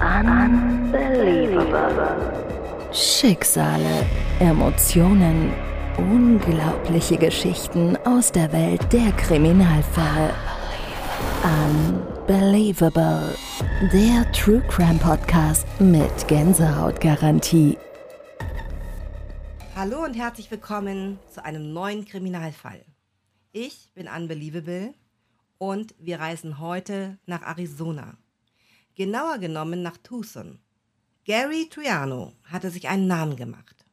Unbelievable. Schicksale, Emotionen, unglaubliche Geschichten aus der Welt der Kriminalfälle. Unbelievable. Der True Crime Podcast mit Gänsehautgarantie. Hallo und herzlich willkommen zu einem neuen Kriminalfall. Ich bin Unbelievable und wir reisen heute nach Arizona. Genauer genommen nach Tucson. Gary Triano hatte sich einen Namen gemacht.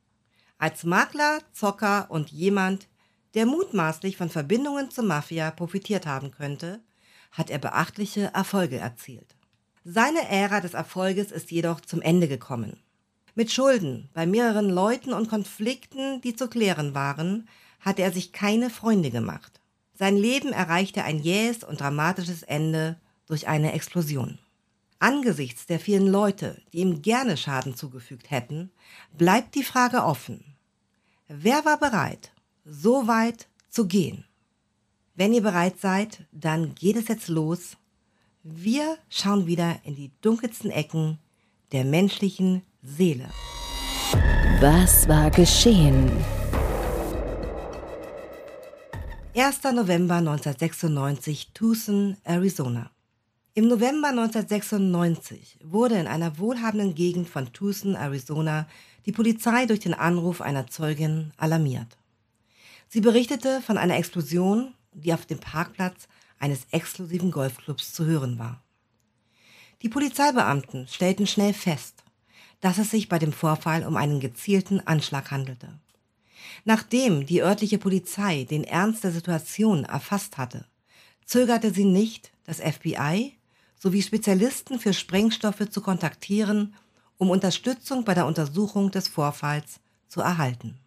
Als Makler, Zocker und jemand, der mutmaßlich von Verbindungen zur Mafia profitiert haben könnte, hat er beachtliche Erfolge erzielt. Seine Ära des Erfolges ist jedoch zum Ende gekommen. Mit Schulden bei mehreren Leuten und Konflikten, die zu klären waren, hatte er sich keine Freunde gemacht. Sein Leben erreichte ein jähes und dramatisches Ende durch eine Explosion. Angesichts der vielen Leute, die ihm gerne Schaden zugefügt hätten, bleibt die Frage offen. Wer war bereit, so weit zu gehen? Wenn ihr bereit seid, dann geht es jetzt los. Wir schauen wieder in die dunkelsten Ecken der menschlichen Seele. Was war geschehen? 1. November 1996, Tucson, Arizona. Im November 1996 wurde in einer wohlhabenden Gegend von Tucson, Arizona, die Polizei durch den Anruf einer Zeugin alarmiert. Sie berichtete von einer Explosion, die auf dem Parkplatz eines exklusiven Golfclubs zu hören war. Die Polizeibeamten stellten schnell fest, dass es sich bei dem Vorfall um einen gezielten Anschlag handelte. Nachdem die örtliche Polizei den Ernst der Situation erfasst hatte, zögerte sie nicht, das FBI sowie Spezialisten für Sprengstoffe zu kontaktieren, um Unterstützung bei der Untersuchung des Vorfalls zu erhalten.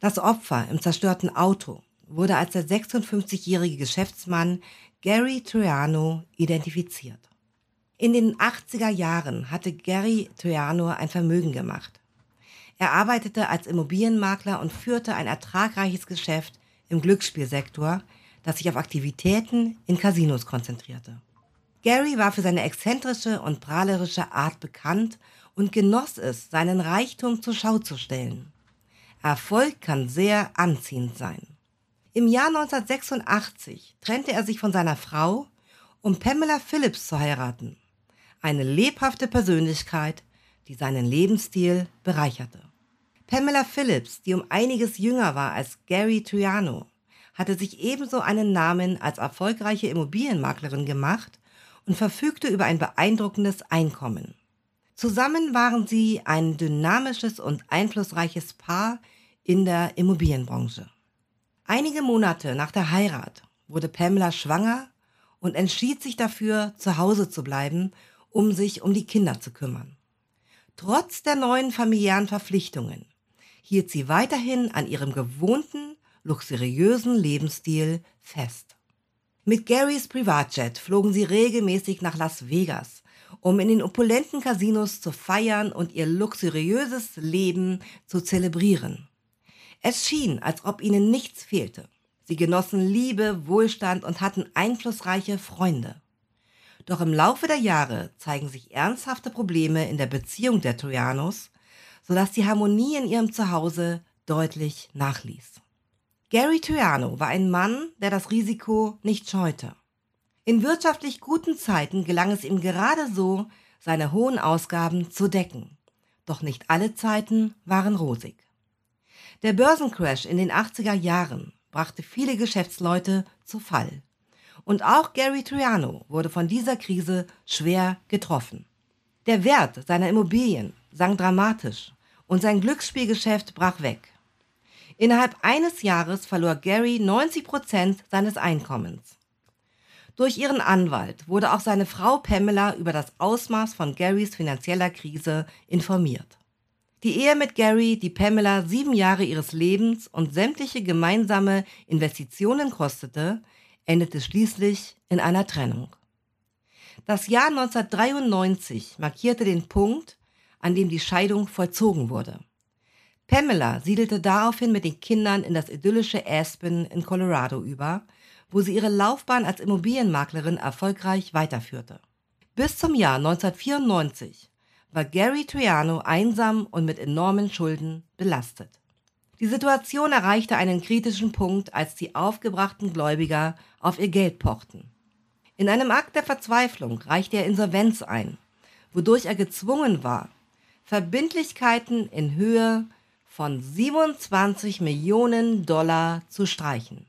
Das Opfer im zerstörten Auto wurde als der 56-jährige Geschäftsmann Gary Triano identifiziert. In den 80er Jahren hatte Gary Triano ein Vermögen gemacht. Er arbeitete als Immobilienmakler und führte ein ertragreiches Geschäft im Glücksspielsektor, das sich auf Aktivitäten in Casinos konzentrierte. Gary war für seine exzentrische und prahlerische Art bekannt und genoss es, seinen Reichtum zur Schau zu stellen. Erfolg kann sehr anziehend sein. Im Jahr 1986 trennte er sich von seiner Frau, um Pamela Phillips zu heiraten. Eine lebhafte Persönlichkeit, die seinen Lebensstil bereicherte. Pamela Phillips, die um einiges jünger war als Gary Triano, hatte sich ebenso einen Namen als erfolgreiche Immobilienmaklerin gemacht und verfügte über ein beeindruckendes Einkommen. Zusammen waren sie ein dynamisches und einflussreiches Paar in der Immobilienbranche. Einige Monate nach der Heirat wurde Pamela schwanger und entschied sich dafür, zu Hause zu bleiben, um sich um die Kinder zu kümmern. Trotz der neuen familiären Verpflichtungen hielt sie weiterhin an ihrem gewohnten, luxuriösen Lebensstil fest. Mit Garys Privatjet flogen sie regelmäßig nach Las Vegas, um in den opulenten Casinos zu feiern und ihr luxuriöses Leben zu zelebrieren. Es schien, als ob ihnen nichts fehlte. Sie genossen Liebe, Wohlstand und hatten einflussreiche Freunde. Doch im Laufe der Jahre zeigen sich ernsthafte Probleme in der Beziehung der Trojanos, sodass die Harmonie in ihrem Zuhause deutlich nachließ. Gary Triano war ein Mann, der das Risiko nicht scheute. In wirtschaftlich guten Zeiten gelang es ihm gerade so, seine hohen Ausgaben zu decken. Doch nicht alle Zeiten waren rosig. Der Börsencrash in den 80er Jahren brachte viele Geschäftsleute zu Fall. Und auch Gary Triano wurde von dieser Krise schwer getroffen. Der Wert seiner Immobilien sank dramatisch und sein Glücksspielgeschäft brach weg. Innerhalb eines Jahres verlor Gary 90 Prozent seines Einkommens. Durch ihren Anwalt wurde auch seine Frau Pamela über das Ausmaß von Garys finanzieller Krise informiert. Die Ehe mit Gary, die Pamela sieben Jahre ihres Lebens und sämtliche gemeinsame Investitionen kostete, endete schließlich in einer Trennung. Das Jahr 1993 markierte den Punkt, an dem die Scheidung vollzogen wurde. Pamela siedelte daraufhin mit den Kindern in das idyllische Aspen in Colorado über, wo sie ihre Laufbahn als Immobilienmaklerin erfolgreich weiterführte. Bis zum Jahr 1994 war Gary Triano einsam und mit enormen Schulden belastet. Die Situation erreichte einen kritischen Punkt, als die aufgebrachten Gläubiger auf ihr Geld pochten. In einem Akt der Verzweiflung reichte er Insolvenz ein, wodurch er gezwungen war, Verbindlichkeiten in Höhe von 27 Millionen Dollar zu streichen.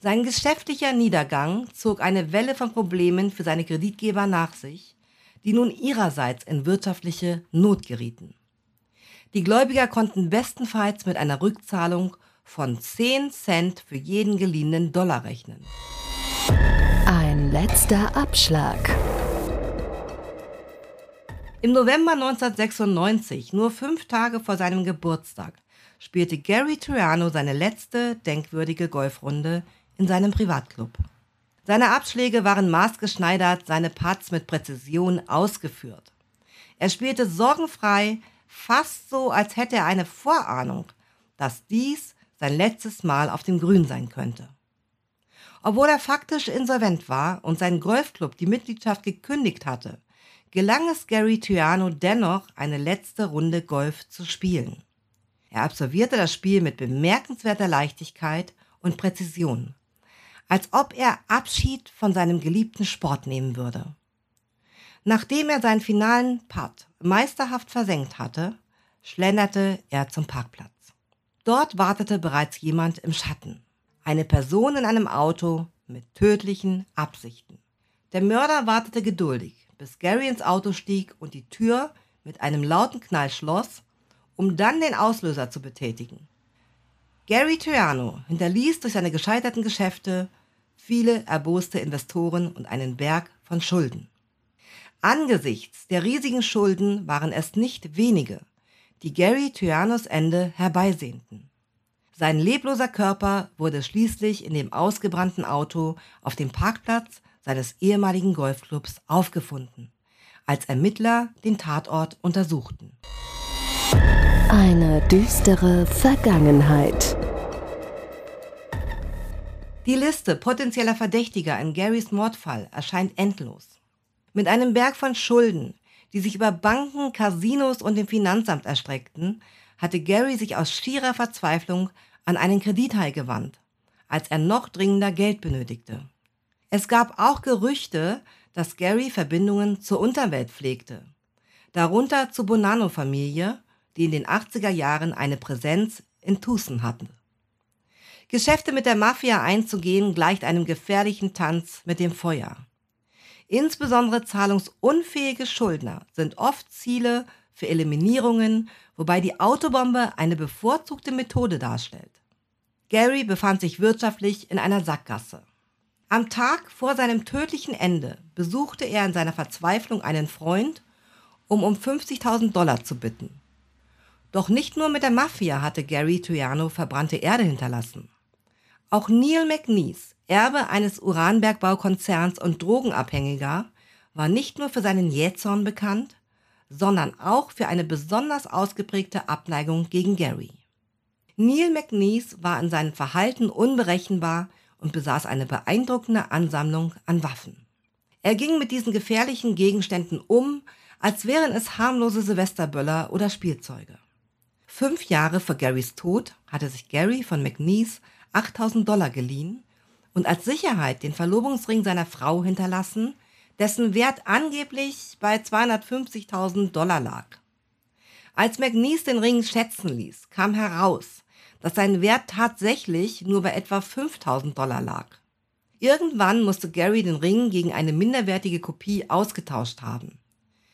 Sein geschäftlicher Niedergang zog eine Welle von Problemen für seine Kreditgeber nach sich, die nun ihrerseits in wirtschaftliche Not gerieten. Die Gläubiger konnten bestenfalls mit einer Rückzahlung von 10 Cent für jeden geliehenen Dollar rechnen. Ein letzter Abschlag. Im November 1996, nur fünf Tage vor seinem Geburtstag, spielte Gary Triano seine letzte denkwürdige Golfrunde in seinem Privatclub. Seine Abschläge waren maßgeschneidert, seine Putts mit Präzision ausgeführt. Er spielte sorgenfrei, fast so, als hätte er eine Vorahnung, dass dies sein letztes Mal auf dem Grün sein könnte. Obwohl er faktisch insolvent war und sein Golfclub die Mitgliedschaft gekündigt hatte, gelang es Gary Triano dennoch, eine letzte Runde Golf zu spielen. Er absolvierte das Spiel mit bemerkenswerter Leichtigkeit und Präzision als ob er Abschied von seinem geliebten Sport nehmen würde. Nachdem er seinen finalen Putt meisterhaft versenkt hatte, schlenderte er zum Parkplatz. Dort wartete bereits jemand im Schatten. Eine Person in einem Auto mit tödlichen Absichten. Der Mörder wartete geduldig, bis Gary ins Auto stieg und die Tür mit einem lauten Knall schloss, um dann den Auslöser zu betätigen. Gary Triano hinterließ durch seine gescheiterten Geschäfte viele erboste Investoren und einen Berg von Schulden. Angesichts der riesigen Schulden waren es nicht wenige, die Gary Trianos Ende herbeisehnten. Sein lebloser Körper wurde schließlich in dem ausgebrannten Auto auf dem Parkplatz seines ehemaligen Golfclubs aufgefunden, als Ermittler den Tatort untersuchten. Eine düstere Vergangenheit. Die Liste potenzieller Verdächtiger in Garys Mordfall erscheint endlos. Mit einem Berg von Schulden, die sich über Banken, Casinos und dem Finanzamt erstreckten, hatte Gary sich aus schierer Verzweiflung an einen Kredithai gewandt, als er noch dringender Geld benötigte. Es gab auch Gerüchte, dass Gary Verbindungen zur Unterwelt pflegte, darunter zur Bonanno-Familie, die in den 80er Jahren eine Präsenz in Tucson hatten. Geschäfte mit der Mafia einzugehen gleicht einem gefährlichen Tanz mit dem Feuer. Insbesondere zahlungsunfähige Schuldner sind oft Ziele für Eliminierungen, wobei die Autobombe eine bevorzugte Methode darstellt. Gary befand sich wirtschaftlich in einer Sackgasse. Am Tag vor seinem tödlichen Ende besuchte er in seiner Verzweiflung einen Freund, um um 50.000 Dollar zu bitten. Doch nicht nur mit der Mafia hatte Gary Triano verbrannte Erde hinterlassen. Auch Neil McNeese, Erbe eines Uranbergbaukonzerns und Drogenabhängiger, war nicht nur für seinen Jähzorn bekannt, sondern auch für eine besonders ausgeprägte Abneigung gegen Gary. Neil McNeese war in seinem Verhalten unberechenbar und besaß eine beeindruckende Ansammlung an Waffen. Er ging mit diesen gefährlichen Gegenständen um, als wären es harmlose Silvesterböller oder Spielzeuge. Fünf Jahre vor Garys Tod hatte sich Gary von McNeese 8000 Dollar geliehen und als Sicherheit den Verlobungsring seiner Frau hinterlassen, dessen Wert angeblich bei 250.000 Dollar lag. Als McNeese den Ring schätzen ließ, kam heraus, dass sein Wert tatsächlich nur bei etwa 5000 Dollar lag. Irgendwann musste Gary den Ring gegen eine minderwertige Kopie ausgetauscht haben.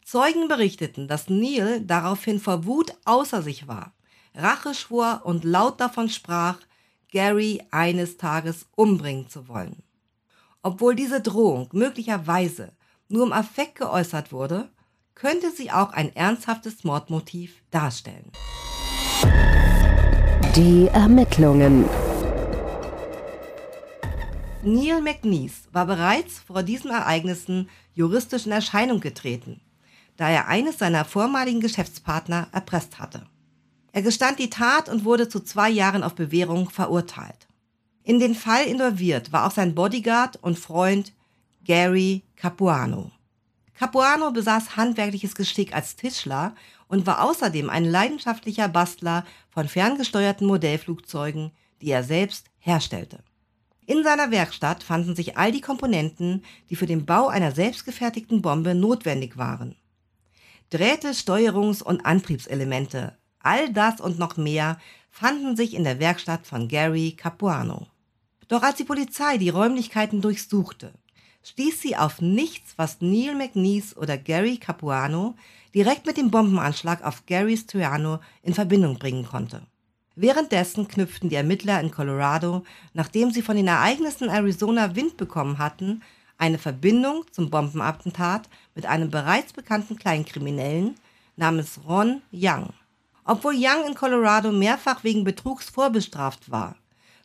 Zeugen berichteten, dass Neil daraufhin vor Wut außer sich war, Rache schwor und laut davon sprach, Gary eines Tages umbringen zu wollen. Obwohl diese Drohung möglicherweise nur im Affekt geäußert wurde, könnte sie auch ein ernsthaftes Mordmotiv darstellen. Die Ermittlungen. Neil McNeese war bereits vor diesen Ereignissen juristisch in Erscheinung getreten, da er eines seiner vormaligen Geschäftspartner erpresst hatte. Er gestand die Tat und wurde zu zwei Jahren auf Bewährung verurteilt. In den Fall involviert war auch sein Bodyguard und Freund Gary Capuano. Capuano besaß handwerkliches Geschick als Tischler und war außerdem ein leidenschaftlicher Bastler von ferngesteuerten Modellflugzeugen, die er selbst herstellte. In seiner Werkstatt fanden sich all die Komponenten, die für den Bau einer selbstgefertigten Bombe notwendig waren. Drähte, Steuerungs- und Antriebselemente, all das und noch mehr fanden sich in der Werkstatt von Gary Capuano. Doch als die Polizei die Räumlichkeiten durchsuchte, stieß sie auf nichts, was Neil McNeese oder Gary Capuano direkt mit dem Bombenanschlag auf Garys Triano in Verbindung bringen konnte. Währenddessen knüpften die Ermittler in Colorado, nachdem sie von den Ereignissen in Arizona Wind bekommen hatten, eine Verbindung zum Bombenattentat mit einem bereits bekannten Kleinkriminellen namens Ron Young. Obwohl Young in Colorado mehrfach wegen Betrugs vorbestraft war,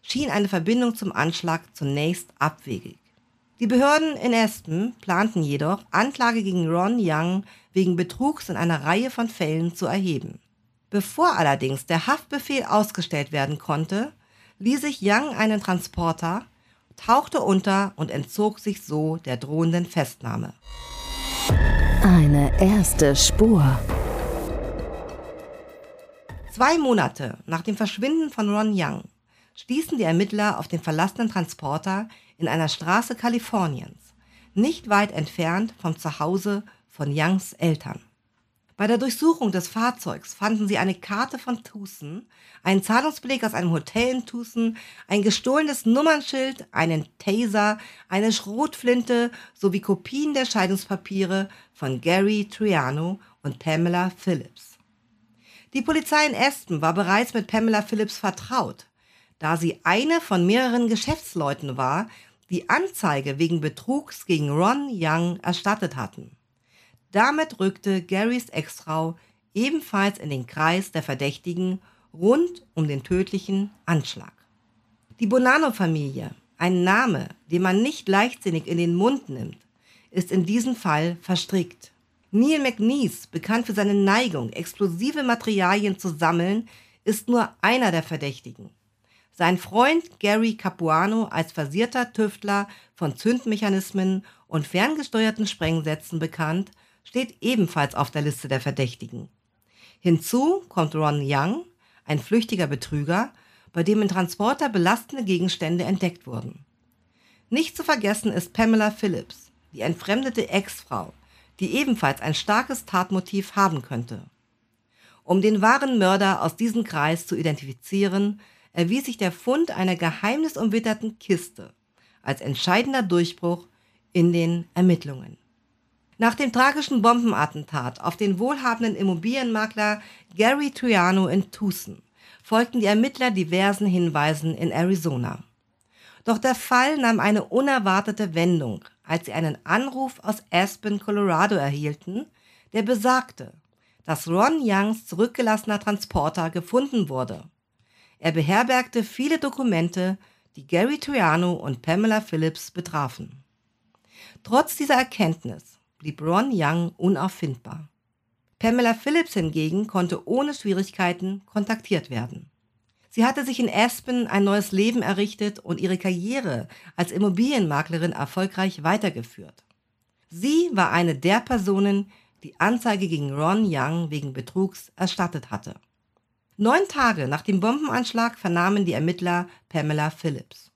schien eine Verbindung zum Anschlag zunächst abwegig. Die Behörden in Aspen planten jedoch, Anklage gegen Ron Young wegen Betrugs in einer Reihe von Fällen zu erheben. Bevor allerdings der Haftbefehl ausgestellt werden konnte, ließ sich Young einen Transporter, tauchte unter und entzog sich so der drohenden Festnahme. Eine erste Spur. Zwei Monate nach dem Verschwinden von Ron Young stießen die Ermittler auf den verlassenen Transporter in einer Straße Kaliforniens, nicht weit entfernt vom Zuhause von Youngs Eltern. Bei der Durchsuchung des Fahrzeugs fanden sie eine Karte von Tucson, einen Zahlungsbeleg aus einem Hotel in Tucson, ein gestohlenes Nummernschild, einen Taser, eine Schrotflinte sowie Kopien der Scheidungspapiere von Gary Triano und Pamela Phillips. Die Polizei in Aston war bereits mit Pamela Phillips vertraut, da sie eine von mehreren Geschäftsleuten war, die Anzeige wegen Betrugs gegen Ron Young erstattet hatten. Damit rückte Garys Ex-Frau ebenfalls in den Kreis der Verdächtigen rund um den tödlichen Anschlag. Die Bonanno-Familie, ein Name, den man nicht leichtsinnig in den Mund nimmt, ist in diesem Fall verstrickt. Neil McNeese, bekannt für seine Neigung, explosive Materialien zu sammeln, ist nur einer der Verdächtigen. Sein Freund Gary Capuano als versierter Tüftler von Zündmechanismen und ferngesteuerten Sprengsätzen bekannt, steht ebenfalls auf der Liste der Verdächtigen. Hinzu kommt Ron Young, ein flüchtiger Betrüger, bei dem im Transporter belastende Gegenstände entdeckt wurden. Nicht zu vergessen ist Pamela Phillips, die entfremdete Ex-Frau, die ebenfalls ein starkes Tatmotiv haben könnte. Um den wahren Mörder aus diesem Kreis zu identifizieren, erwies sich der Fund einer geheimnisumwitterten Kiste als entscheidender Durchbruch in den Ermittlungen. Nach dem tragischen Bombenattentat auf den wohlhabenden Immobilienmakler Gary Triano in Tucson folgten die Ermittler diversen Hinweisen in Arizona. Doch der Fall nahm eine unerwartete Wendung, als sie einen Anruf aus Aspen, Colorado erhielten, der besagte, dass Ron Youngs zurückgelassener Transporter gefunden wurde. Er beherbergte viele Dokumente, die Gary Triano und Pamela Phillips betrafen. Trotz dieser Erkenntnis blieb Ron Young unauffindbar. Pamela Phillips hingegen konnte ohne Schwierigkeiten kontaktiert werden. Sie hatte sich in Aspen ein neues Leben errichtet und ihre Karriere als Immobilienmaklerin erfolgreich weitergeführt. Sie war eine der Personen, die Anzeige gegen Ron Young wegen Betrugs erstattet hatte. Neun Tage nach dem Bombenanschlag vernahmen die Ermittler Pamela Phillips.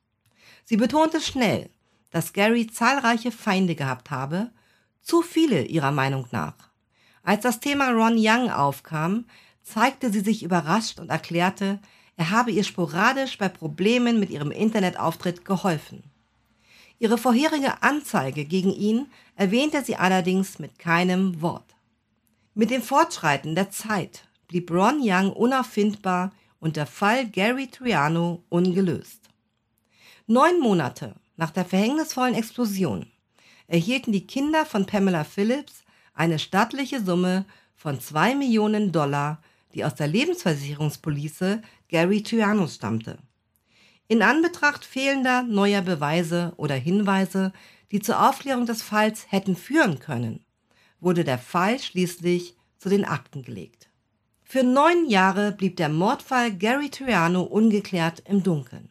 Sie betonte schnell, dass Gary zahlreiche Feinde gehabt habe zu viele ihrer Meinung nach. Als das Thema Ron Young aufkam, zeigte sie sich überrascht und erklärte, er habe ihr sporadisch bei Problemen mit ihrem Internetauftritt geholfen. Ihre vorherige Anzeige gegen ihn erwähnte sie allerdings mit keinem Wort. Mit dem Fortschreiten der Zeit blieb Ron Young unauffindbar und der Fall Gary Triano ungelöst. Neun Monate nach der verhängnisvollen Explosion erhielten die Kinder von Pamela Phillips eine stattliche Summe von 2 Millionen Dollar, die aus der Lebensversicherungspolice Gary Trianos stammte. In Anbetracht fehlender neuer Beweise oder Hinweise, die zur Aufklärung des Falls hätten führen können, wurde der Fall schließlich zu den Akten gelegt. Für neun Jahre blieb der Mordfall Gary Triano ungeklärt im Dunkeln.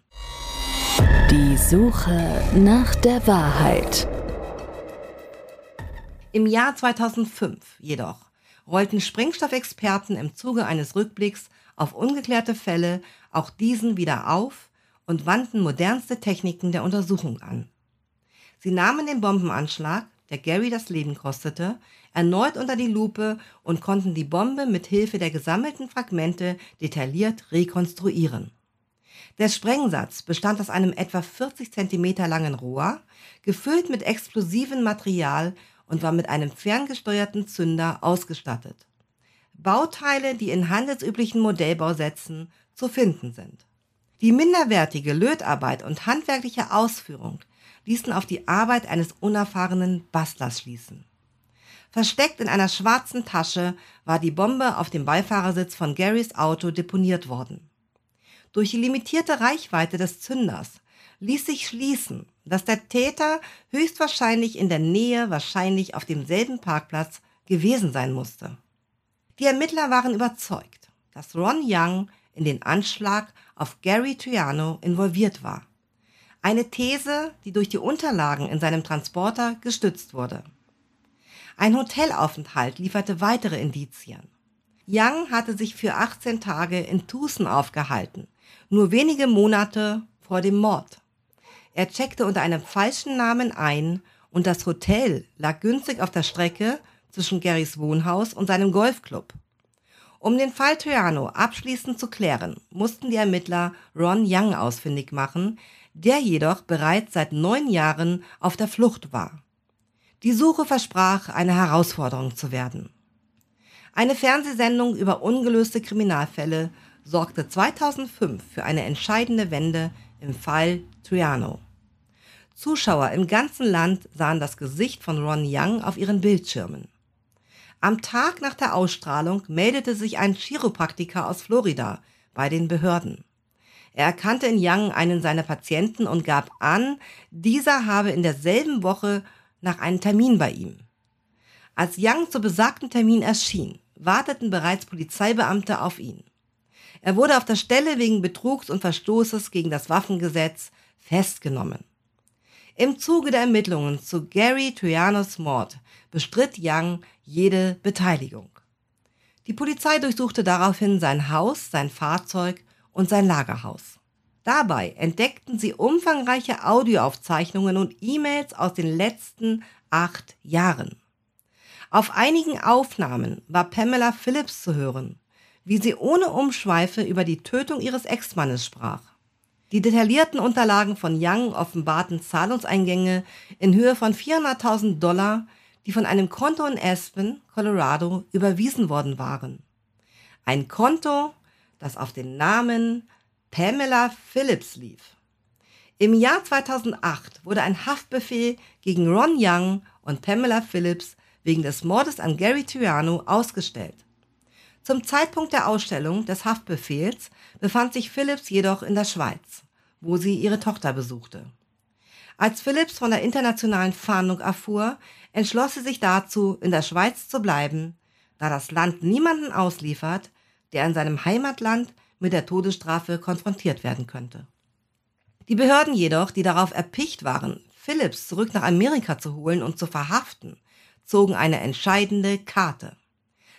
Die Suche nach der Wahrheit. Im Jahr 2005 jedoch rollten Sprengstoffexperten im Zuge eines Rückblicks auf ungeklärte Fälle auch diesen wieder auf und wandten modernste Techniken der Untersuchung an. Sie nahmen den Bombenanschlag, der Gary das Leben kostete, erneut unter die Lupe und konnten die Bombe mit Hilfe der gesammelten Fragmente detailliert rekonstruieren. Der Sprengsatz bestand aus einem etwa 40 cm langen Rohr, gefüllt mit explosivem Material und war mit einem ferngesteuerten Zünder ausgestattet. Bauteile, die in handelsüblichen Modellbausätzen zu finden sind. Die minderwertige Lötarbeit und handwerkliche Ausführung ließen auf die Arbeit eines unerfahrenen Bastlers schließen. Versteckt in einer schwarzen Tasche war die Bombe auf dem Beifahrersitz von Garys Auto deponiert worden. Durch die limitierte Reichweite des Zünders ließ sich schließen, dass der Täter höchstwahrscheinlich in der Nähe, wahrscheinlich auf demselben Parkplatz gewesen sein musste. Die Ermittler waren überzeugt, dass Ron Young in den Anschlag auf Gary Triano involviert war. Eine These, die durch die Unterlagen in seinem Transporter gestützt wurde. Ein Hotelaufenthalt lieferte weitere Indizien. Young hatte sich für 18 Tage in Tucson aufgehalten, nur wenige Monate vor dem Mord. Er checkte unter einem falschen Namen ein und das Hotel lag günstig auf der Strecke zwischen Garys Wohnhaus und seinem Golfclub. Um den Fall Triano abschließend zu klären, mussten die Ermittler Ron Young ausfindig machen, der jedoch bereits seit neun Jahren auf der Flucht war. Die Suche versprach, eine Herausforderung zu werden. Eine Fernsehsendung über ungelöste Kriminalfälle sorgte 2005 für eine entscheidende Wende im Fall Triano. Zuschauer im ganzen Land sahen das Gesicht von Ron Young auf ihren Bildschirmen. Am Tag nach der Ausstrahlung meldete sich ein Chiropraktiker aus Florida bei den Behörden. Er erkannte in Young einen seiner Patienten und gab an, dieser habe in derselben Woche nach einem Termin bei ihm. Als Young zu besagten Termin erschien, warteten bereits Polizeibeamte auf ihn. Er wurde auf der Stelle wegen Betrugs und Verstoßes gegen das Waffengesetz festgenommen. Im Zuge der Ermittlungen zu Gary Trianos Mord bestritt Young jede Beteiligung. Die Polizei durchsuchte daraufhin sein Haus, sein Fahrzeug und sein Lagerhaus. Dabei entdeckten sie umfangreiche Audioaufzeichnungen und E-Mails aus den letzten acht Jahren. Auf einigen Aufnahmen war Pamela Phillips zu hören, wie sie ohne Umschweife über die Tötung ihres Ex-Mannes sprach. Die detaillierten Unterlagen von Young offenbarten Zahlungseingänge in Höhe von 400.000 Dollar, die von einem Konto in Aspen, Colorado, überwiesen worden waren. Ein Konto, das auf den Namen Pamela Phillips lief. Im Jahr 2008 wurde ein Haftbefehl gegen Ron Young und Pamela Phillips wegen des Mordes an Gary Triano ausgestellt. Zum Zeitpunkt der Ausstellung des Haftbefehls befand sich Phillips jedoch in der Schweiz, wo sie ihre Tochter besuchte. Als Phillips von der internationalen Fahndung erfuhr, entschloss sie sich dazu, in der Schweiz zu bleiben, da das Land niemanden ausliefert, der in seinem Heimatland mit der Todesstrafe konfrontiert werden könnte. Die Behörden jedoch, die darauf erpicht waren, Phillips zurück nach Amerika zu holen und zu verhaften, zogen eine entscheidende Karte.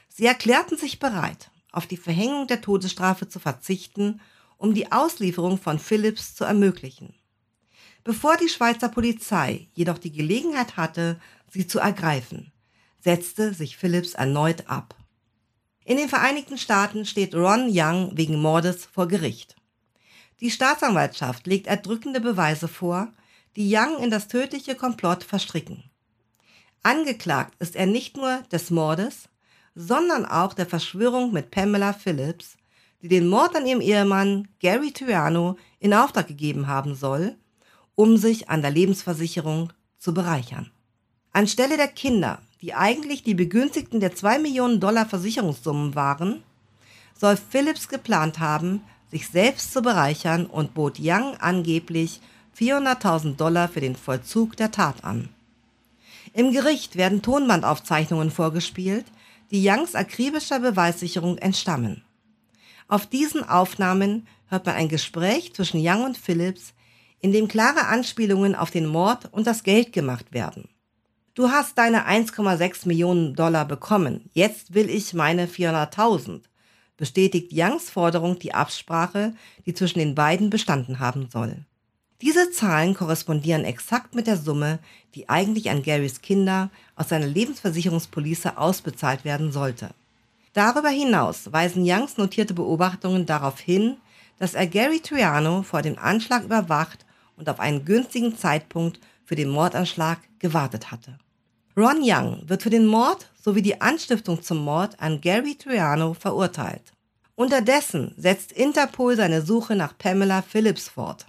Sie erklärten sich bereit, auf die Verhängung der Todesstrafe zu verzichten, um die Auslieferung von Phillips zu ermöglichen. Bevor die Schweizer Polizei jedoch die Gelegenheit hatte, sie zu ergreifen, setzte sich Phillips erneut ab. In den Vereinigten Staaten steht Ron Young wegen Mordes vor Gericht. Die Staatsanwaltschaft legt erdrückende Beweise vor, die Young in das tödliche Komplott verstricken. Angeklagt ist er nicht nur des Mordes, sondern auch der Verschwörung mit Pamela Phillips, die den Mord an ihrem Ehemann Gary Triano in Auftrag gegeben haben soll, um sich an der Lebensversicherung zu bereichern. Anstelle der Kinder, die eigentlich die Begünstigten der 2 Millionen Dollar Versicherungssummen waren, soll Phillips geplant haben, sich selbst zu bereichern und bot Young angeblich 400.000 Dollar für den Vollzug der Tat an. Im Gericht werden Tonbandaufzeichnungen vorgespielt, die Youngs akribischer Beweissicherung entstammen. Auf diesen Aufnahmen hört man ein Gespräch zwischen Young und Phillips, in dem klare Anspielungen auf den Mord und das Geld gemacht werden. Du hast deine 1,6 Millionen Dollar bekommen. Jetzt will ich meine 400.000. Bestätigt Youngs Forderung die Absprache, die zwischen den beiden bestanden haben soll. Diese Zahlen korrespondieren exakt mit der Summe, die eigentlich an Garys Kinder aus seiner Lebensversicherungspolice ausbezahlt werden sollte. Darüber hinaus weisen Youngs notierte Beobachtungen darauf hin, dass er Gary Triano vor dem Anschlag überwacht und auf einen günstigen Zeitpunkt für den Mordanschlag gewartet hatte. Ron Young wird für den Mord sowie die Anstiftung zum Mord an Gary Triano verurteilt. Unterdessen setzt Interpol seine Suche nach Pamela Phillips fort.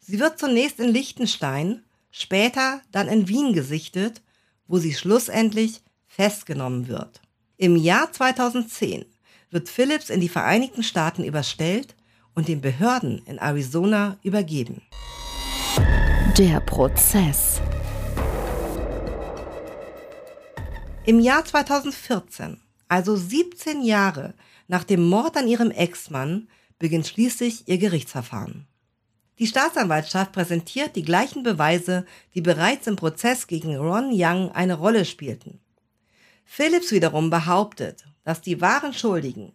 Sie wird zunächst in Liechtenstein, später dann in Wien gesichtet, wo sie schlussendlich festgenommen wird. Im Jahr 2010 wird Phillips in die Vereinigten Staaten überstellt und den Behörden in Arizona übergeben. Der Prozess. Im Jahr 2014, also 17 Jahre nach dem Mord an ihrem Ex-Mann, beginnt schließlich ihr Gerichtsverfahren. Die Staatsanwaltschaft präsentiert die gleichen Beweise, die bereits im Prozess gegen Ron Young eine Rolle spielten. Phillips wiederum behauptet, dass die wahren Schuldigen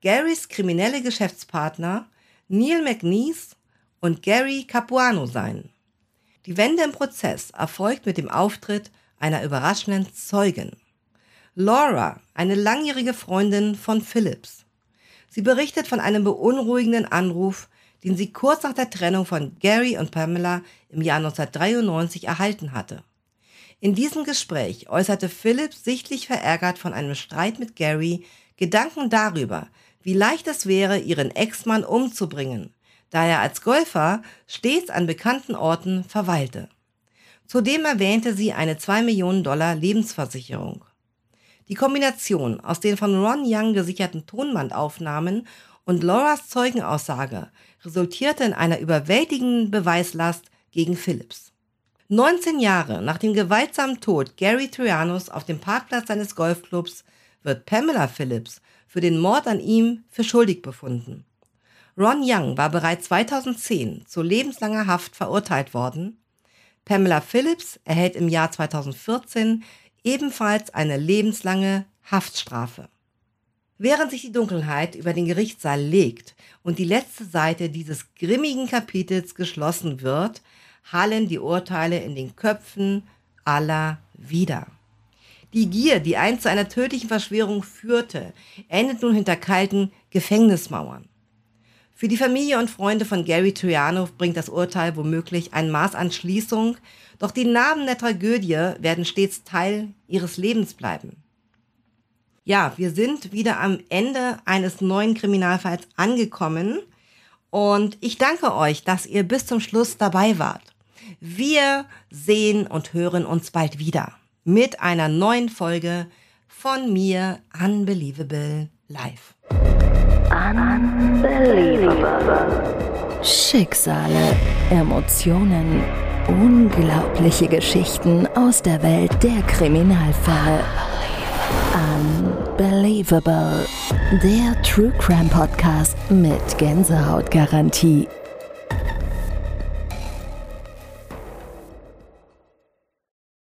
Garys kriminelle Geschäftspartner Neil McNeese und Gary Capuano seien. Die Wende im Prozess erfolgt mit dem Auftritt einer überraschenden Zeugin. Laura, eine langjährige Freundin von Phillips. Sie berichtet von einem beunruhigenden Anruf, den sie kurz nach der Trennung von Gary und Pamela im Jahr 1993 erhalten hatte. In diesem Gespräch äußerte Phillips sichtlich verärgert von einem Streit mit Gary Gedanken darüber, wie leicht es wäre, ihren Ex-Mann umzubringen, da er als Golfer stets an bekannten Orten verweilte. Zudem erwähnte sie eine 2 Millionen Dollar Lebensversicherung. Die Kombination aus den von Ron Young gesicherten Tonbandaufnahmen und Lauras Zeugenaussage resultierte in einer überwältigenden Beweislast gegen Phillips. 19 Jahre nach dem gewaltsamen Tod Gary Trianos auf dem Parkplatz seines Golfclubs wird Pamela Phillips für den Mord an ihm für schuldig befunden. Ron Young war bereits 2010 zu lebenslanger Haft verurteilt worden. Pamela Phillips erhält im Jahr 2014 ebenfalls eine lebenslange Haftstrafe. Während sich die Dunkelheit über den Gerichtssaal legt und die letzte Seite dieses grimmigen Kapitels geschlossen wird, hallen die Urteile in den Köpfen aller wieder. Die Gier, die einst zu einer tödlichen Verschwörung führte, endet nun hinter kalten Gefängnismauern. Für die Familie und Freunde von Gary Triano bringt das Urteil womöglich ein Maß an Schließung, doch die Narben der Tragödie werden stets Teil ihres Lebens bleiben. Ja, wir sind wieder am Ende eines neuen Kriminalfalls angekommen und ich danke euch, dass ihr bis zum Schluss dabei wart. Wir sehen und hören uns bald wieder mit einer neuen Folge von mir Unbelievable Live. Unbelievable. Schicksale, Emotionen, unglaubliche Geschichten aus der Welt der Kriminalfälle. Unbelievable. Der True Crime Podcast mit Gänsehautgarantie.